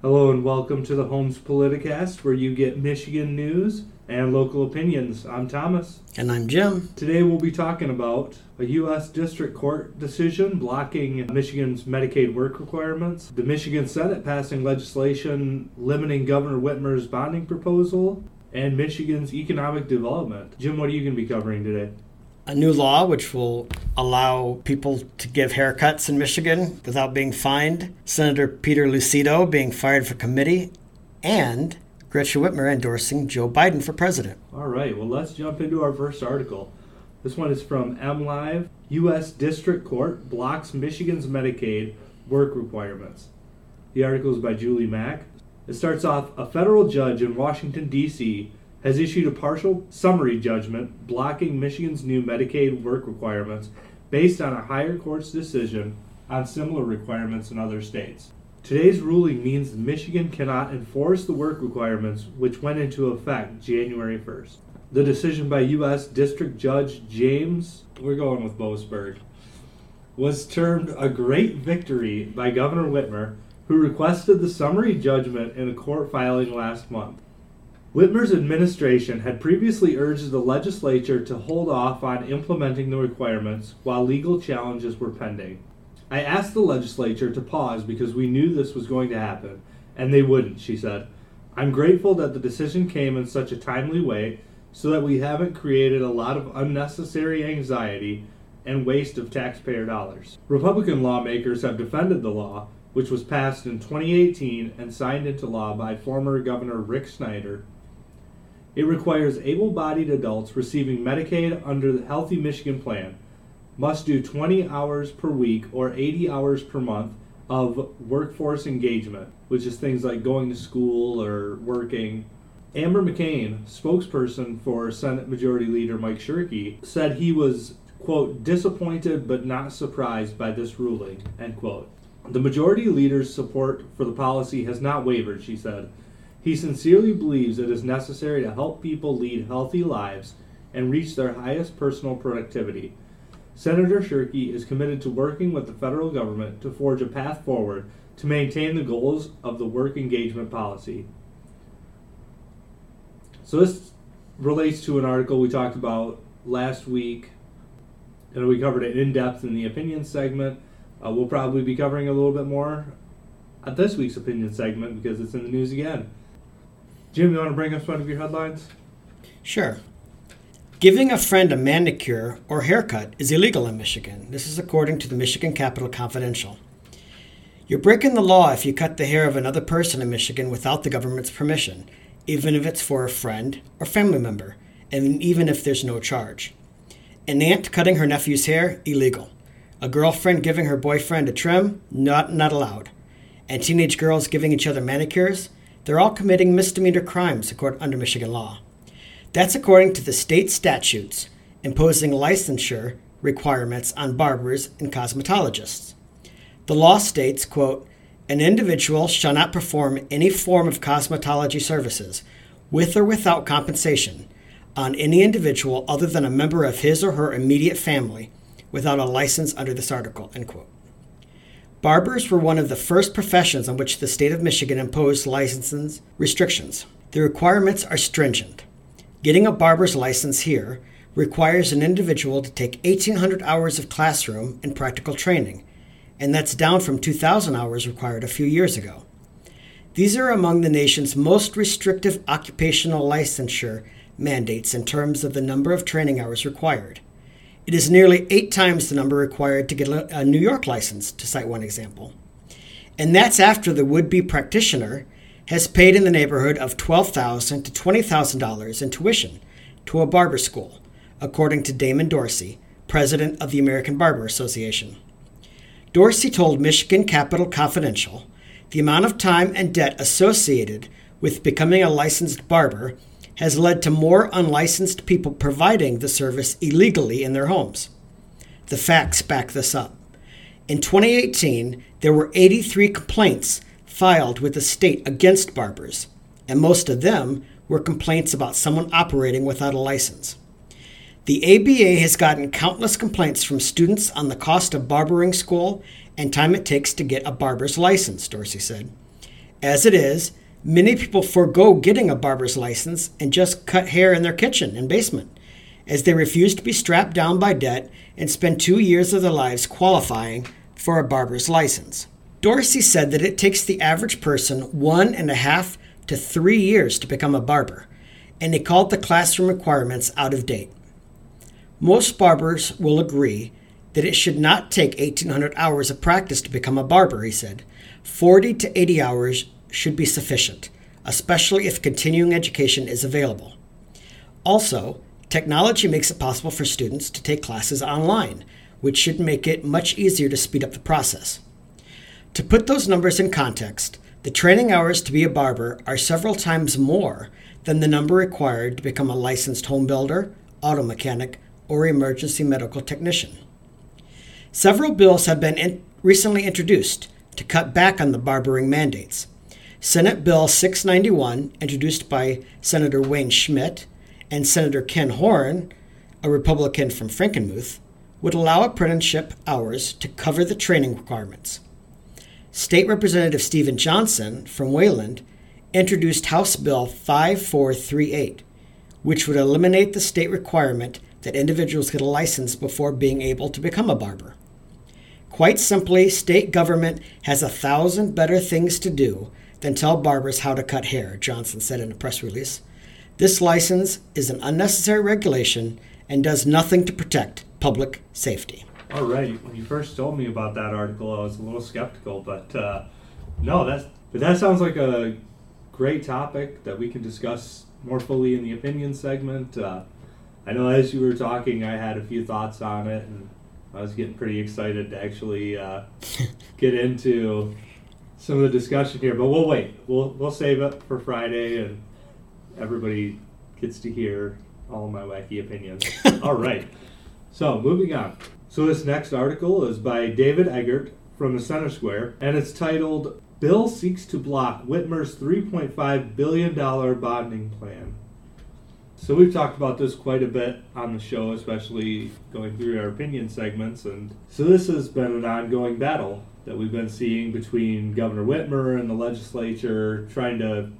Hello and welcome to the Holmes Politicast, where you get Michigan news and local opinions. I'm Thomas. And I'm Jim. Today we'll be talking about a U.S. District Court decision blocking Michigan's Medicaid work requirements, the Michigan Senate passing legislation limiting Governor Whitmer's bonding proposal, and Michigan's economic development. Jim, what are you going to be covering today? A new law which will allow people to give haircuts in Michigan without being fined, Senator Peter Lucido being fired for committee, and Gretchen Whitmer endorsing Joe Biden for president. All right, well, let's jump into our first article. This one is from MLive. U.S. District Court blocks Michigan's Medicaid work requirements. The article is by Julie Mack. It starts off A federal judge in Washington, D.C. has issued a partial summary judgment blocking Michigan's new Medicaid work requirements based on a higher court's decision on similar requirements in other states. Today's ruling means Michigan cannot enforce the work requirements which went into effect January 1st. The decision by U.S. District Judge James, we're going with Boasberg, was termed a great victory by Governor Whitmer, who requested the summary judgment in a court filing last month. Whitmer's administration had previously urged the legislature to hold off on implementing the requirements while legal challenges were pending. I asked the legislature to pause because we knew this was going to happen, and they wouldn't, she said. I'm grateful that the decision came in such a timely way so that we haven't created a lot of unnecessary anxiety and waste of taxpayer dollars. Republican lawmakers have defended the law, which was passed in 2018 and signed into law by former Governor Rick Snyder. It requires able bodied adults receiving Medicaid under the Healthy Michigan Plan must do 20 hours per week or 80 hours per month of workforce engagement, which is things like going to school or working. Amber McCain, spokesperson for Senate Majority Leader Mike Shirkey, said he was, quote, disappointed but not surprised by this ruling, end quote. The majority leader's support for the policy has not wavered, she said. He sincerely believes it is necessary to help people lead healthy lives and reach their highest personal productivity. Senator Shirkey is committed to working with the federal government to forge a path forward to maintain the goals of the work engagement policy. So, this relates to an article we talked about last week, and we covered it in depth in the opinion segment. Uh, we'll probably be covering a little bit more at this week's opinion segment because it's in the news again. Jim, you want to bring us one of your headlines? Sure. Giving a friend a manicure or haircut is illegal in Michigan. This is according to the Michigan Capital Confidential. You're breaking the law if you cut the hair of another person in Michigan without the government's permission, even if it's for a friend or family member, and even if there's no charge. An aunt cutting her nephew's hair, illegal. A girlfriend giving her boyfriend a trim, not not allowed. And teenage girls giving each other manicures, they're all committing misdemeanor crimes according under Michigan law. That's according to the state statutes imposing licensure requirements on barbers and cosmetologists. The law states, quote, an individual shall not perform any form of cosmetology services, with or without compensation, on any individual other than a member of his or her immediate family, without a license under this article. End quote. Barbers were one of the first professions on which the state of Michigan imposed license restrictions. The requirements are stringent. Getting a barber's license here requires an individual to take 1,800 hours of classroom and practical training, and that's down from 2,000 hours required a few years ago. These are among the nation's most restrictive occupational licensure mandates in terms of the number of training hours required. It is nearly eight times the number required to get a New York license, to cite one example. And that's after the would be practitioner has paid in the neighborhood of $12,000 to $20,000 in tuition to a barber school, according to Damon Dorsey, president of the American Barber Association. Dorsey told Michigan Capital Confidential the amount of time and debt associated with becoming a licensed barber has led to more unlicensed people providing the service illegally in their homes. The facts back this up. In 2018, there were 83 complaints filed with the state against barbers, and most of them were complaints about someone operating without a license. The ABA has gotten countless complaints from students on the cost of barbering school and time it takes to get a barber's license, Dorsey said. As it is, many people forego getting a barber's license and just cut hair in their kitchen and basement, as they refuse to be strapped down by debt and spend two years of their lives qualifying for a barber's license. Dorsey said that it takes the average person one and a half to three years to become a barber, and he called the classroom requirements out of date. Most barbers will agree that it should not take 1,800 hours of practice to become a barber, he said. 40 to 80 hours should be sufficient, especially if continuing education is available. Also, technology makes it possible for students to take classes online, which should make it much easier to speed up the process. To put those numbers in context, the training hours to be a barber are several times more than the number required to become a licensed home builder, auto mechanic, or emergency medical technician. Several bills have been in- recently introduced to cut back on the barbering mandates. Senate Bill 691, introduced by Senator Wayne Schmidt and Senator Ken Horn, a Republican from Frankenmuth, would allow apprenticeship hours to cover the training requirements. State Representative Stephen Johnson from Wayland introduced House Bill 5438, which would eliminate the state requirement that individuals get a license before being able to become a barber. Quite simply, state government has a thousand better things to do than tell barbers how to cut hair, Johnson said in a press release. This license is an unnecessary regulation and does nothing to protect public safety. All right. When you first told me about that article, I was a little skeptical, but uh, no, that's but that sounds like a great topic that we can discuss more fully in the opinion segment. Uh, I know as you were talking, I had a few thoughts on it, and I was getting pretty excited to actually uh, get into some of the discussion here. But we'll wait. We'll we'll save it for Friday, and everybody gets to hear all my wacky opinions. all right. So moving on. So this next article is by David Eggert from the Center Square, and it's titled "Bill Seeks to Block Whitmer's 3.5 billion dollar bonding plan." So we've talked about this quite a bit on the show, especially going through our opinion segments, and so this has been an ongoing battle that we've been seeing between Governor Whitmer and the legislature trying to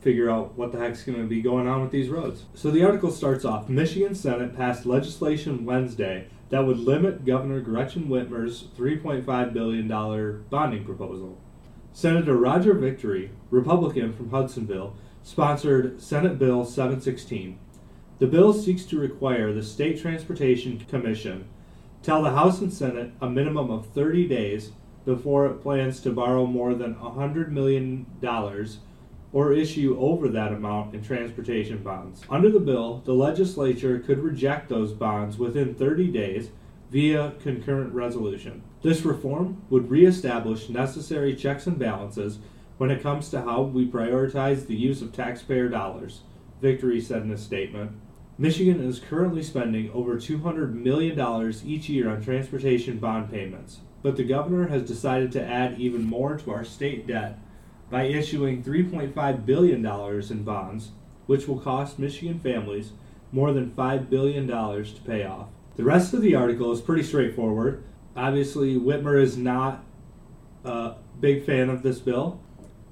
figure out what the heck's going to be going on with these roads. So the article starts off Michigan Senate passed legislation Wednesday that would limit Governor Gretchen Whitmer's $3.5 billion bonding proposal. Senator Roger Victory, Republican from Hudsonville, sponsored Senate Bill 716. The bill seeks to require the State Transportation Commission tell the House and Senate a minimum of 30 days before it plans to borrow more than $100 million or issue over that amount in transportation bonds. Under the bill, the legislature could reject those bonds within 30 days via concurrent resolution. This reform would reestablish necessary checks and balances when it comes to how we prioritize the use of taxpayer dollars, Victory said in a statement. Michigan is currently spending over $200 million each year on transportation bond payments, but the governor has decided to add even more to our state debt by issuing $3.5 billion in bonds, which will cost Michigan families more than $5 billion to pay off. The rest of the article is pretty straightforward. Obviously, Whitmer is not a big fan of this bill.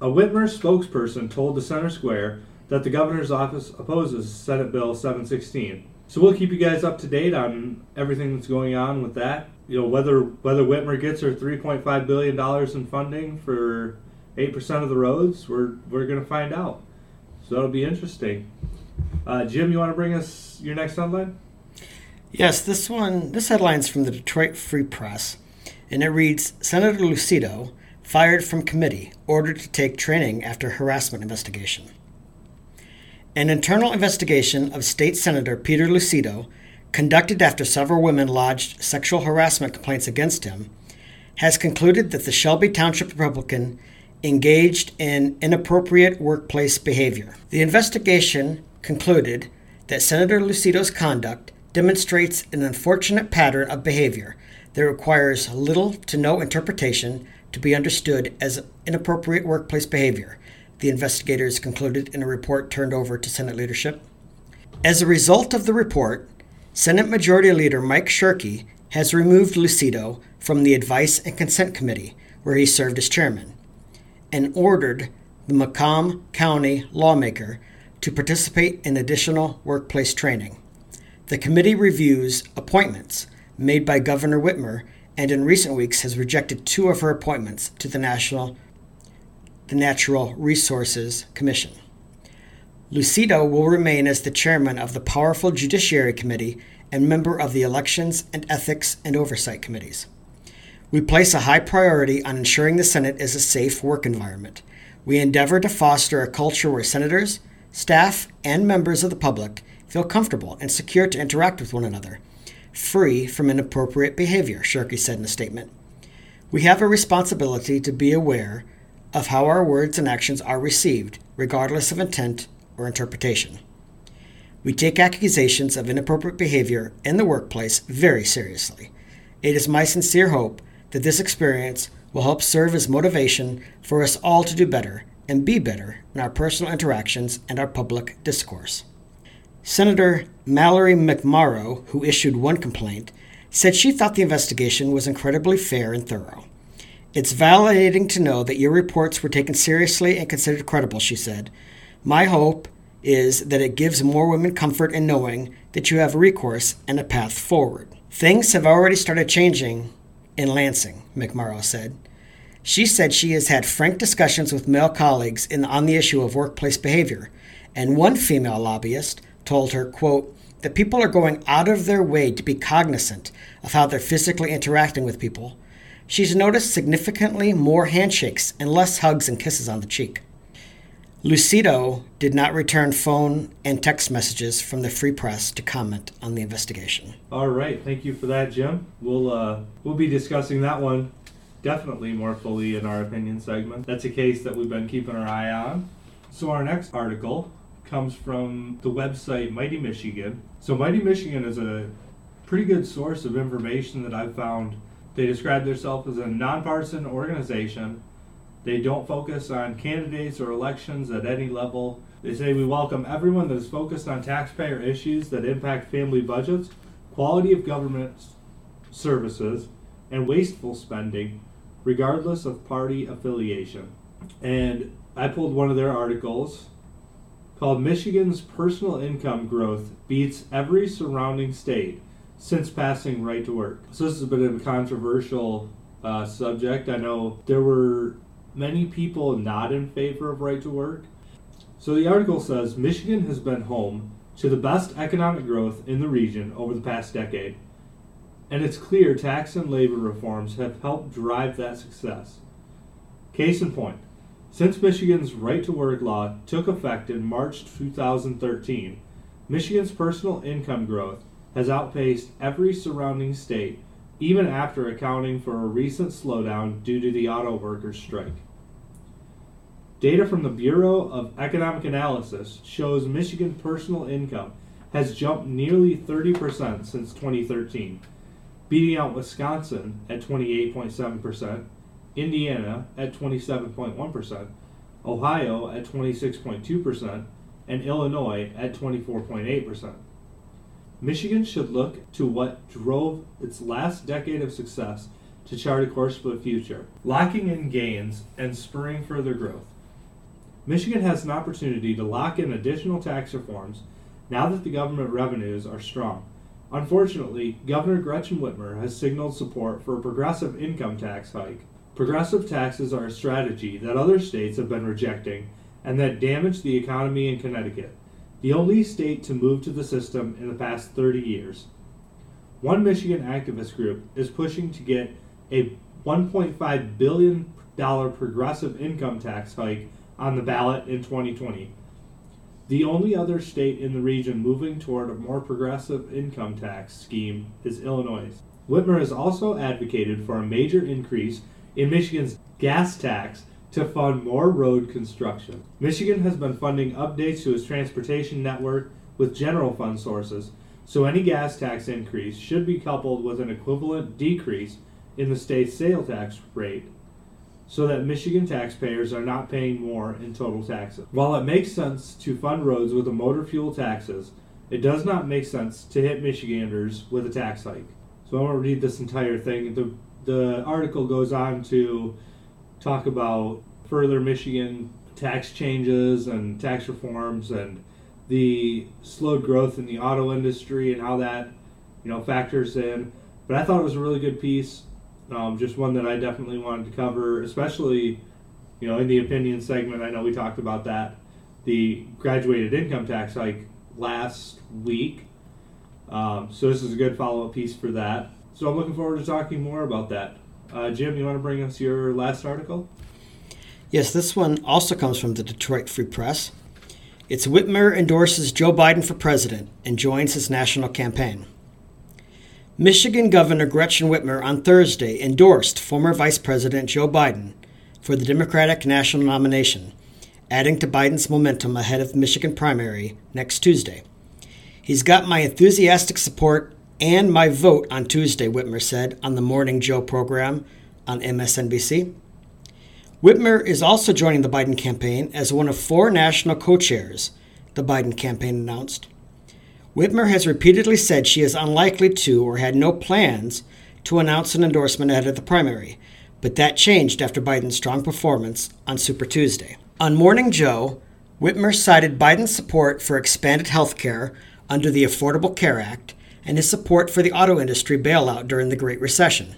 A Whitmer spokesperson told the Center Square that the governor's office opposes Senate Bill 716. So we'll keep you guys up to date on everything that's going on with that. You know whether whether Whitmer gets her 3.5 billion dollars in funding for eight percent of the roads. We're we're gonna find out. So that'll be interesting. Uh, Jim, you want to bring us your next headline? Yes, this one, this headline's from the Detroit Free Press, and it reads Senator Lucido fired from committee, ordered to take training after harassment investigation. An internal investigation of State Senator Peter Lucido, conducted after several women lodged sexual harassment complaints against him, has concluded that the Shelby Township Republican engaged in inappropriate workplace behavior. The investigation concluded that Senator Lucido's conduct demonstrates an unfortunate pattern of behavior that requires little to no interpretation to be understood as inappropriate workplace behavior. The investigators concluded in a report turned over to Senate leadership. As a result of the report, Senate Majority Leader Mike Shirkey has removed Lucido from the Advice and Consent Committee, where he served as chairman, and ordered the Macomb County lawmaker to participate in additional workplace training. The committee reviews appointments made by Governor Whitmer and in recent weeks has rejected two of her appointments to the National the Natural Resources Commission. Lucido will remain as the chairman of the powerful Judiciary Committee and member of the Elections and Ethics and Oversight Committees. We place a high priority on ensuring the Senate is a safe work environment. We endeavor to foster a culture where senators, staff, and members of the public feel comfortable and secure to interact with one another, free from inappropriate behavior, Shirkey said in a statement. We have a responsibility to be aware of how our words and actions are received, regardless of intent or interpretation. We take accusations of inappropriate behavior in the workplace very seriously. It is my sincere hope that this experience will help serve as motivation for us all to do better and be better in our personal interactions and our public discourse. Senator Mallory McMorrow, who issued one complaint, said she thought the investigation was incredibly fair and thorough. It's validating to know that your reports were taken seriously and considered credible, she said. My hope is that it gives more women comfort in knowing that you have recourse and a path forward. Things have already started changing in Lansing, McMorrow said. She said she has had frank discussions with male colleagues in, on the issue of workplace behavior, and one female lobbyist told her, quote, that people are going out of their way to be cognizant of how they're physically interacting with people she's noticed significantly more handshakes and less hugs and kisses on the cheek. Lucido did not return phone and text messages from the Free Press to comment on the investigation. All right, thank you for that, Jim. We'll uh, we'll be discussing that one definitely more fully in our opinion segment. That's a case that we've been keeping our eye on. So our next article comes from the website Mighty Michigan. So Mighty Michigan is a pretty good source of information that I've found they describe themselves as a nonpartisan organization. They don't focus on candidates or elections at any level. They say we welcome everyone that is focused on taxpayer issues that impact family budgets, quality of government services, and wasteful spending, regardless of party affiliation. And I pulled one of their articles called Michigan's Personal Income Growth Beats Every Surrounding State since passing right to work. So this bit of a controversial uh, subject. I know there were many people not in favor of right to work. So the article says Michigan has been home to the best economic growth in the region over the past decade. And it's clear tax and labor reforms have helped drive that success. Case in point, since Michigan's right to work law took effect in March 2013, Michigan's personal income growth has outpaced every surrounding state, even after accounting for a recent slowdown due to the auto workers' strike. Data from the Bureau of Economic Analysis shows Michigan personal income has jumped nearly 30% since 2013, beating out Wisconsin at 28.7%, Indiana at 27.1%, Ohio at 26.2%, and Illinois at 24.8%. Michigan should look to what drove its last decade of success to chart a course for the future, locking in gains and spurring further growth. Michigan has an opportunity to lock in additional tax reforms now that the government revenues are strong. Unfortunately, Governor Gretchen Whitmer has signaled support for a progressive income tax hike. Progressive taxes are a strategy that other states have been rejecting and that damaged the economy in Connecticut the only state to move to the system in the past 30 years. One Michigan activist group is pushing to get a $1.5 billion progressive income tax hike on the ballot in 2020. The only other state in the region moving toward a more progressive income tax scheme is Illinois. Whitmer has also advocated for a major increase in Michigan's gas tax to fund more road construction. Michigan has been funding updates to its transportation network with general fund sources, so any gas tax increase should be coupled with an equivalent decrease in the state's sale tax rate. so that Michigan taxpayers are not paying more in total taxes. While it makes sense to fund roads with the motor fuel taxes, it does not make sense to hit Michiganders with a tax hike. So I want to read this entire thing. The, the article goes on to talk about further Michigan tax changes and tax reforms and the slowed growth in the auto industry and how that you know factors in. But I thought it was a really good piece. Um, just one that I definitely wanted to cover, especially, you know, in the opinion segment. I know we talked about that, the graduated income tax hike last week. Um, so this is a good follow-up piece for that. So I'm looking forward to talking more about that. Uh, Jim, you want to bring us your last article? Yes, this one also comes from the Detroit Free Press. It's Whitmer endorses Joe Biden for president and joins his national campaign. Michigan Governor Gretchen Whitmer on Thursday endorsed former Vice President Joe Biden for the Democratic national nomination, adding to Biden's momentum ahead of Michigan primary next Tuesday. He's got my enthusiastic support and my vote on Tuesday, Whitmer said on the Morning Joe program on MSNBC. Whitmer is also joining the Biden campaign as one of four national co chairs, the Biden campaign announced. Whitmer has repeatedly said she is unlikely to or had no plans to announce an endorsement ahead of the primary, but that changed after Biden's strong performance on Super Tuesday. On Morning Joe, Whitmer cited Biden's support for expanded health care under the Affordable Care Act and his support for the auto industry bailout during the Great Recession.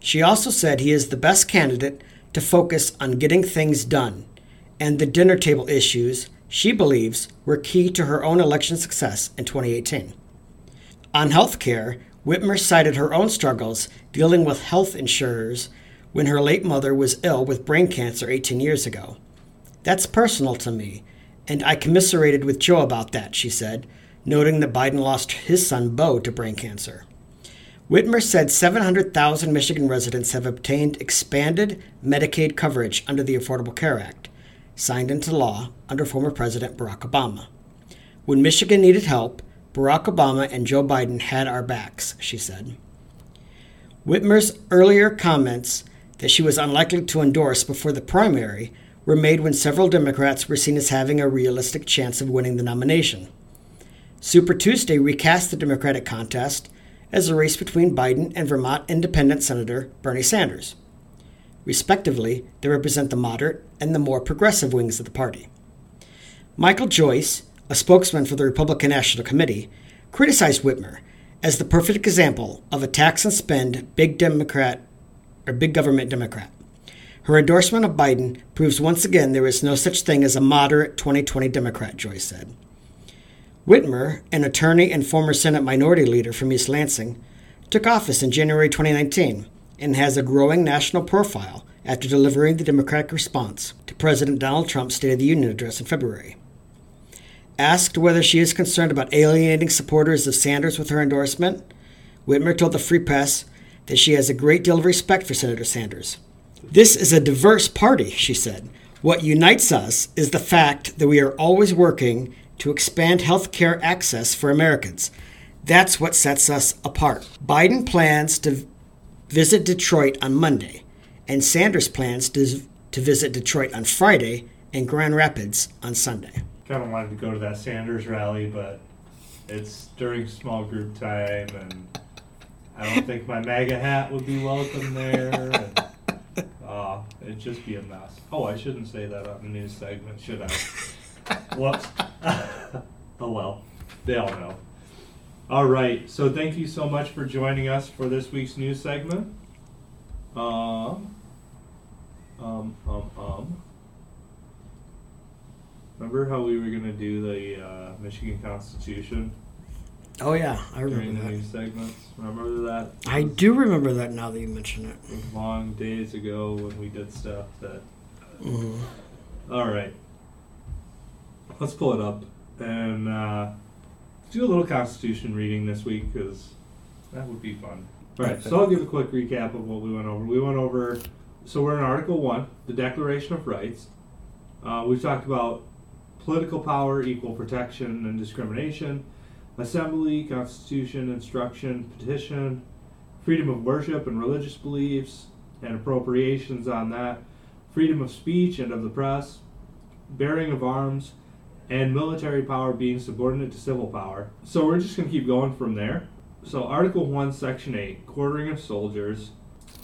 She also said he is the best candidate to focus on getting things done and the dinner table issues she believes were key to her own election success in 2018. On health care, Whitmer cited her own struggles dealing with health insurers when her late mother was ill with brain cancer 18 years ago. That's personal to me, and I commiserated with Joe about that, she said, noting that Biden lost his son Beau to brain cancer. Whitmer said 700,000 Michigan residents have obtained expanded Medicaid coverage under the Affordable Care Act signed into law under former President Barack Obama. When Michigan needed help, Barack Obama and Joe Biden had our backs, she said. Whitmer's earlier comments that she was unlikely to endorse before the primary were made when several Democrats were seen as having a realistic chance of winning the nomination. Super Tuesday recast the Democratic contest as a race between Biden and Vermont Independent Senator Bernie Sanders. Respectively, they represent the moderate and the more progressive wings of the party. Michael Joyce, a spokesman for the Republican National Committee, criticized Whitmer as the perfect example of a tax and spend big Democrat or big government Democrat. Her endorsement of Biden proves once again there is no such thing as a moderate 2020 Democrat, Joyce said. Whitmer, an attorney and former Senate Minority Leader from East Lansing, took office in January 2019 and has a growing national profile after delivering the Democratic response to President Donald Trump's State of the Union address in February. Asked whether she is concerned about alienating supporters of Sanders with her endorsement, Whitmer told the Free Press that she has a great deal of respect for Senator Sanders. This is a diverse party, she said. What unites us is the fact that we are always working to expand health care access for Americans. That's what sets us apart. Biden plans to visit Detroit on Monday, and Sanders plans to, to visit Detroit on Friday and Grand Rapids on Sunday. Kind of wanted to go to that Sanders rally, but it's during small group time, and I don't think my MAGA hat would be welcome there. And, uh, it'd just be a mess. Oh, I shouldn't say that on the news segment, should I? Whoops. oh well, they all know. All right, so thank you so much for joining us for this week's news segment. Um, um, um, um. Remember how we were gonna do the uh, Michigan Constitution Oh yeah, I remember during the that. news segments? Remember that? I do remember that now that you mention it. Long days ago when we did stuff that. Mhm. All right, let's pull it up and uh, do a little Constitution reading this week because that would be fun. All right, so I'll give a quick recap of what we went over. We went over, so we're in Article 1, the Declaration of Rights. Uh, we've talked about political power, equal protection, and discrimination, assembly, constitution, instruction, petition, freedom of worship and religious beliefs, and appropriations on that. freedom of speech and of the press, bearing of arms, and military power being subordinate to civil power. So we're just going to keep going from there. So Article 1, Section 8, quartering of soldiers,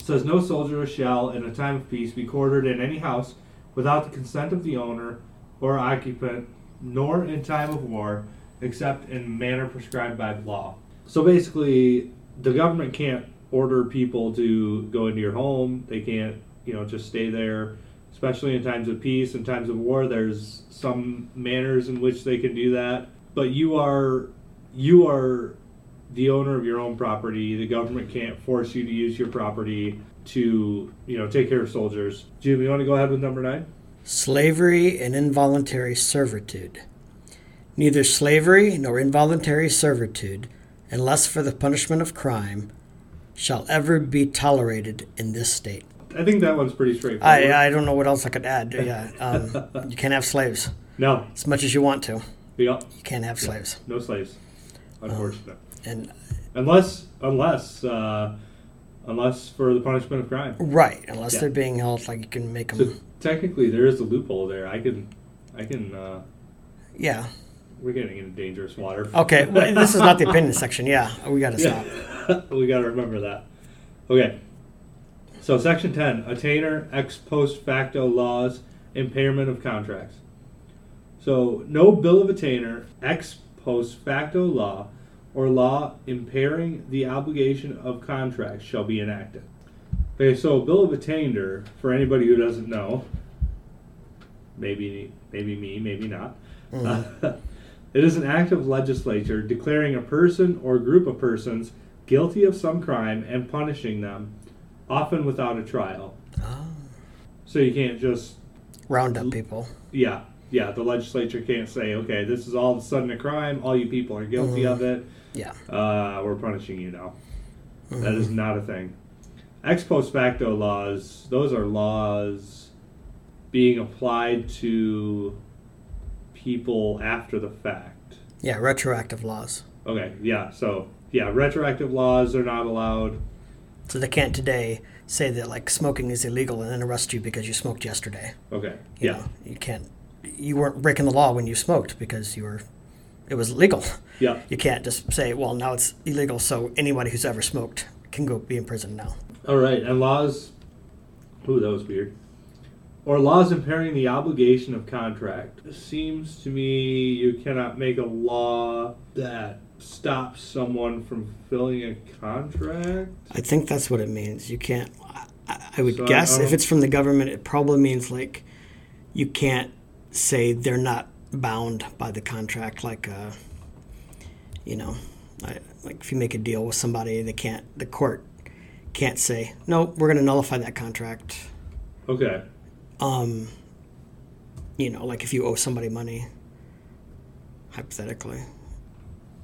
says no soldier shall, in a time of peace, be quartered in any house without the consent of the owner or occupant, nor in time of war, except in manner prescribed by law. So basically, the government can't order people to go into your home. They can't, you know, just stay there. Especially in times of peace and times of war, there's some manners in which they can do that. But you are, you are the owner of your own property. The government can't force you to use your property to, you know, take care of soldiers. Jim, you want to go ahead with number nine? Slavery and involuntary servitude. Neither slavery nor involuntary servitude, unless for the punishment of crime, shall ever be tolerated in this state. I think that one's pretty straightforward. I, I don't know what else I could add. Yeah, um, you can't have slaves no, as much as you want to. yeah, You can't have slaves, no slaves. Unfortunate. and unless, unless, uh, unless for the punishment of crime. right, unless Yeah. they're being held, like you can make them. So technically, there is a loophole there. I can, I can. Uh, Yeah. we're getting into dangerous water. Okay. Well, this is not the opinion section. Yeah, we got to stop. Yeah, we got to remember that. Okay. So, Section 10 Attainder ex post facto laws, impairment of contracts. So, no bill of attainder, ex post facto law, or law impairing the obligation of contracts shall be enacted. Okay, so a bill of attainder, for anybody who doesn't know, maybe maybe me, maybe not. Uh, it is an act of legislature declaring a person or group of persons guilty of some crime and punishing them, often without a trial. Oh. So you can't just Round up people. yeah, yeah. The legislature can't say, okay, this is all of a sudden a crime. All you people are guilty mm-hmm. of it. Yeah. Uh, we're punishing you now. That mm-hmm. is not a thing. Ex post facto laws, those are laws being applied to people after the fact. Yeah, retroactive laws. Okay, yeah, so, yeah, retroactive laws are not allowed. So they can't today say that like smoking is illegal and then arrest you because you smoked yesterday. Okay, You yeah, know, you can't. You weren't breaking the law when you smoked because you were. It was legal. yeah. You can't just say, well, now it's illegal, so anybody who's ever smoked can go be in prison now. All right, and laws. Ooh, that was weird. Or laws impairing the obligation of contract. It seems to me you cannot make a law that stops someone from filling a contract. I think that's what it means. You can't. I, I would So, guess if um, it's from the government, it probably means like you can't say they're not bound by the contract. Like, uh, you know, I, like if you make a deal with somebody, they can't. The court can't say no. We're going to nullify that contract. Okay. Um, you know, like if you owe somebody money, hypothetically,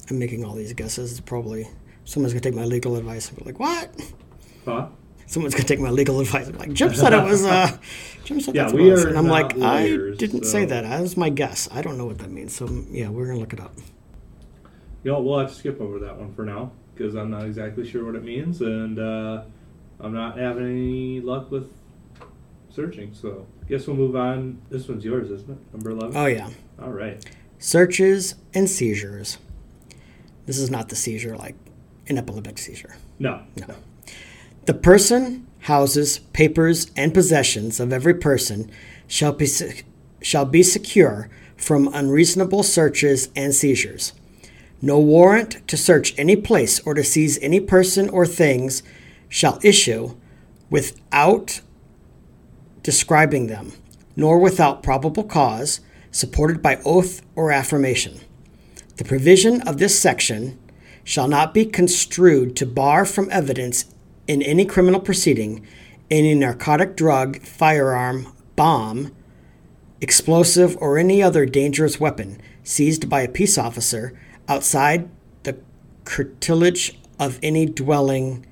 I'm making all these guesses. It's probably someone's gonna take my legal advice and be like, "What?" Huh? Someone's gonna take my legal advice. and be like, Jim said it was. Uh, Jim said Yeah, that's we what it was." are And I'm like, I didn't say that. That was my guess. I don't know what that means. So yeah, we're gonna look it up. You know, we'll have to skip over that one for now because I'm not exactly sure what it means, and uh, I'm not having any luck with searching. So, guess we'll move on. This one's yours, isn't it? Number eleven. Oh yeah, All right. searches and seizures. This is not the seizure like an epileptic seizure. No. No. The person, houses, papers, and possessions of every person shall be, shall be secure from unreasonable searches and seizures. No warrant to search any place or to seize any person or things shall issue without describing them, nor without probable cause, supported by oath or affirmation. The provision of this section shall not be construed to bar from evidence in any criminal proceeding any narcotic drug, firearm, bomb, explosive, or any other dangerous weapon seized by a peace officer outside the curtilage of any dwelling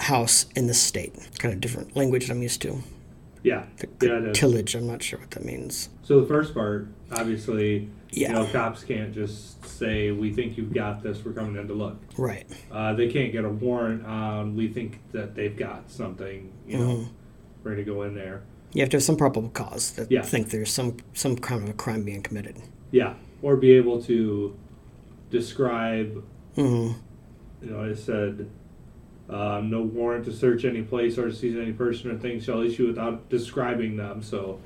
house in the state. Kind of different language than I'm used to. Yeah. The Yeah, curtilage, I'm not sure what that means. So the first part, obviously, Yeah. you know, cops can't just say, "We think you've got this. We're coming in to look." Right. Uh, they can't get a warrant on. We think that they've got something. You know, Mhm. we're gonna go in there. You have to have some probable cause that Yeah. think there's some some kind of a crime being committed. Yeah, or be able to describe. hmm You know, I said. Um, no warrant to search any place or to seize any person or thing shall issue without describing them. So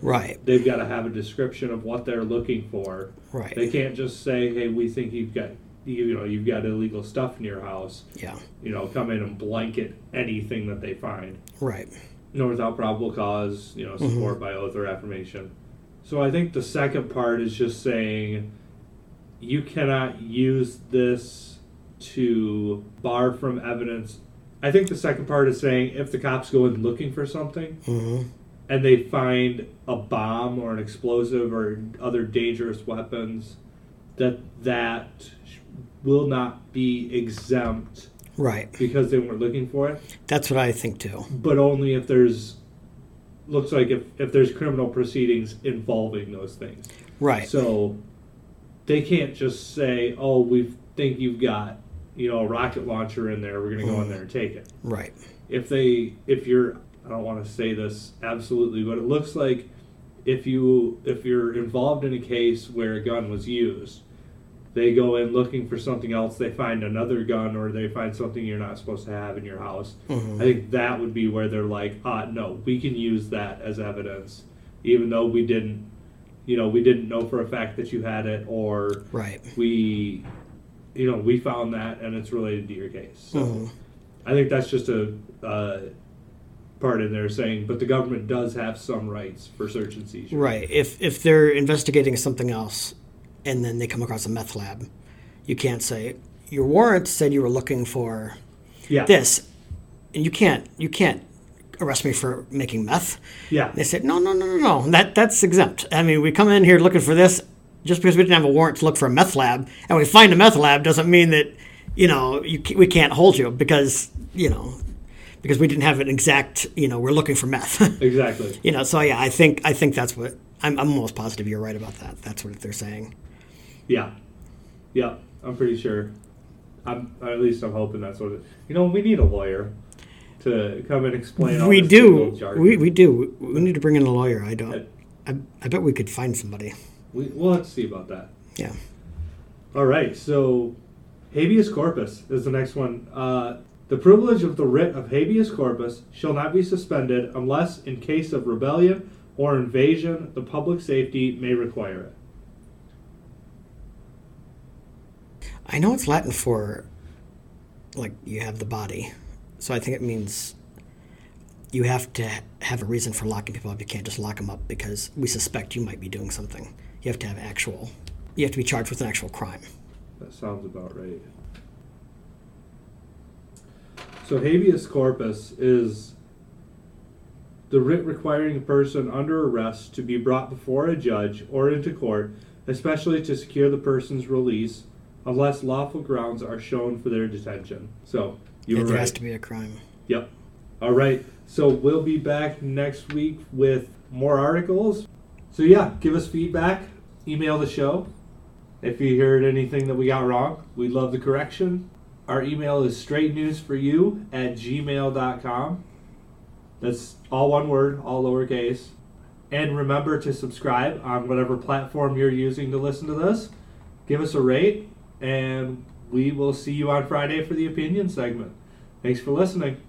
Right, they've got to have a description of what they're looking for. Right. They can't just say, "Hey, we think you've got you know you've got illegal stuff in your house." Yeah, You know, come in and blanket anything that they find. right. No, without probable cause. You know, support by oath or affirmation. So I think the second part is just saying you cannot use this to bar from evidence. I think the second part is saying if the cops go in looking for something hmm and they find a bomb or an explosive or other dangerous weapons, that that will not be exempt Right. because they weren't looking for it, That's what I think too. but only if there's looks like if, if there's criminal proceedings involving those things. Right. So they can't just say, "Oh, we think you've got, you know, a rocket launcher in there. We're going to go in mm. there and take it." Right. if they if you're I don't want to say this absolutely, but it looks like if you if you're involved in a case where a gun was used, they go in looking for something else, they find another gun or they find something you're not supposed to have in your house. Mhm. I think that would be where they're like, ah, no, we can use that as evidence, even though we didn't, you know, we didn't know for a fact that you had it, or Right. we, you know, we found that and it's related to your case. So. Mhm. I think that's just a uh, part in there saying, but the government does have some rights for search and seizure. Right. If if they're investigating something else, and then they come across a meth lab, you can't say your warrant said you were looking for Yeah. this, and you can't you can't arrest me for making meth. Yeah. They said no no no no no that that's exempt. I mean we come in here looking for this just because we didn't have a warrant to look for a meth lab, and we find a meth lab doesn't mean that you know you, we can't hold you because you know because we didn't have an exact you know we're looking for meth. Exactly. you know so yeah i think i think that's what i'm, I'm almost positive you're right about that that's what they're saying Yeah. Yeah. I'm pretty sure. I'm at least I'm hoping that's what it. You know, we need a lawyer to come and explain. We do we, we do we need to bring in a lawyer i I- don't I, I bet we could find somebody we, we'll have to see about that. yeah All right, so habeas corpus is the next one. Uh, the privilege of the writ of habeas corpus shall not be suspended unless, in case of rebellion or invasion, the public safety may require it. i know it's latin for like you have the body so i think it means you have to have a reason for locking people up you can't just lock them up because we suspect you might be doing something you have to have actual you have to be charged with an actual crime That sounds about right. So habeas corpus is the writ requiring a person under arrest to be brought before a judge or into court, especially to secure the person's release, unless lawful grounds are shown for their detention. So you were there right. has to be a crime Yep. All right. So we'll be back next week with more articles. So yeah, give us feedback. Email the show. If you heard anything that we got wrong, we'd love the correction. Our email is straight news for you at gmail.com. That's all one word, all lowercase. And remember to subscribe on whatever platform you're using to listen to this. Give us a rate, and we will see you on Friday for the opinion segment. Thanks for listening.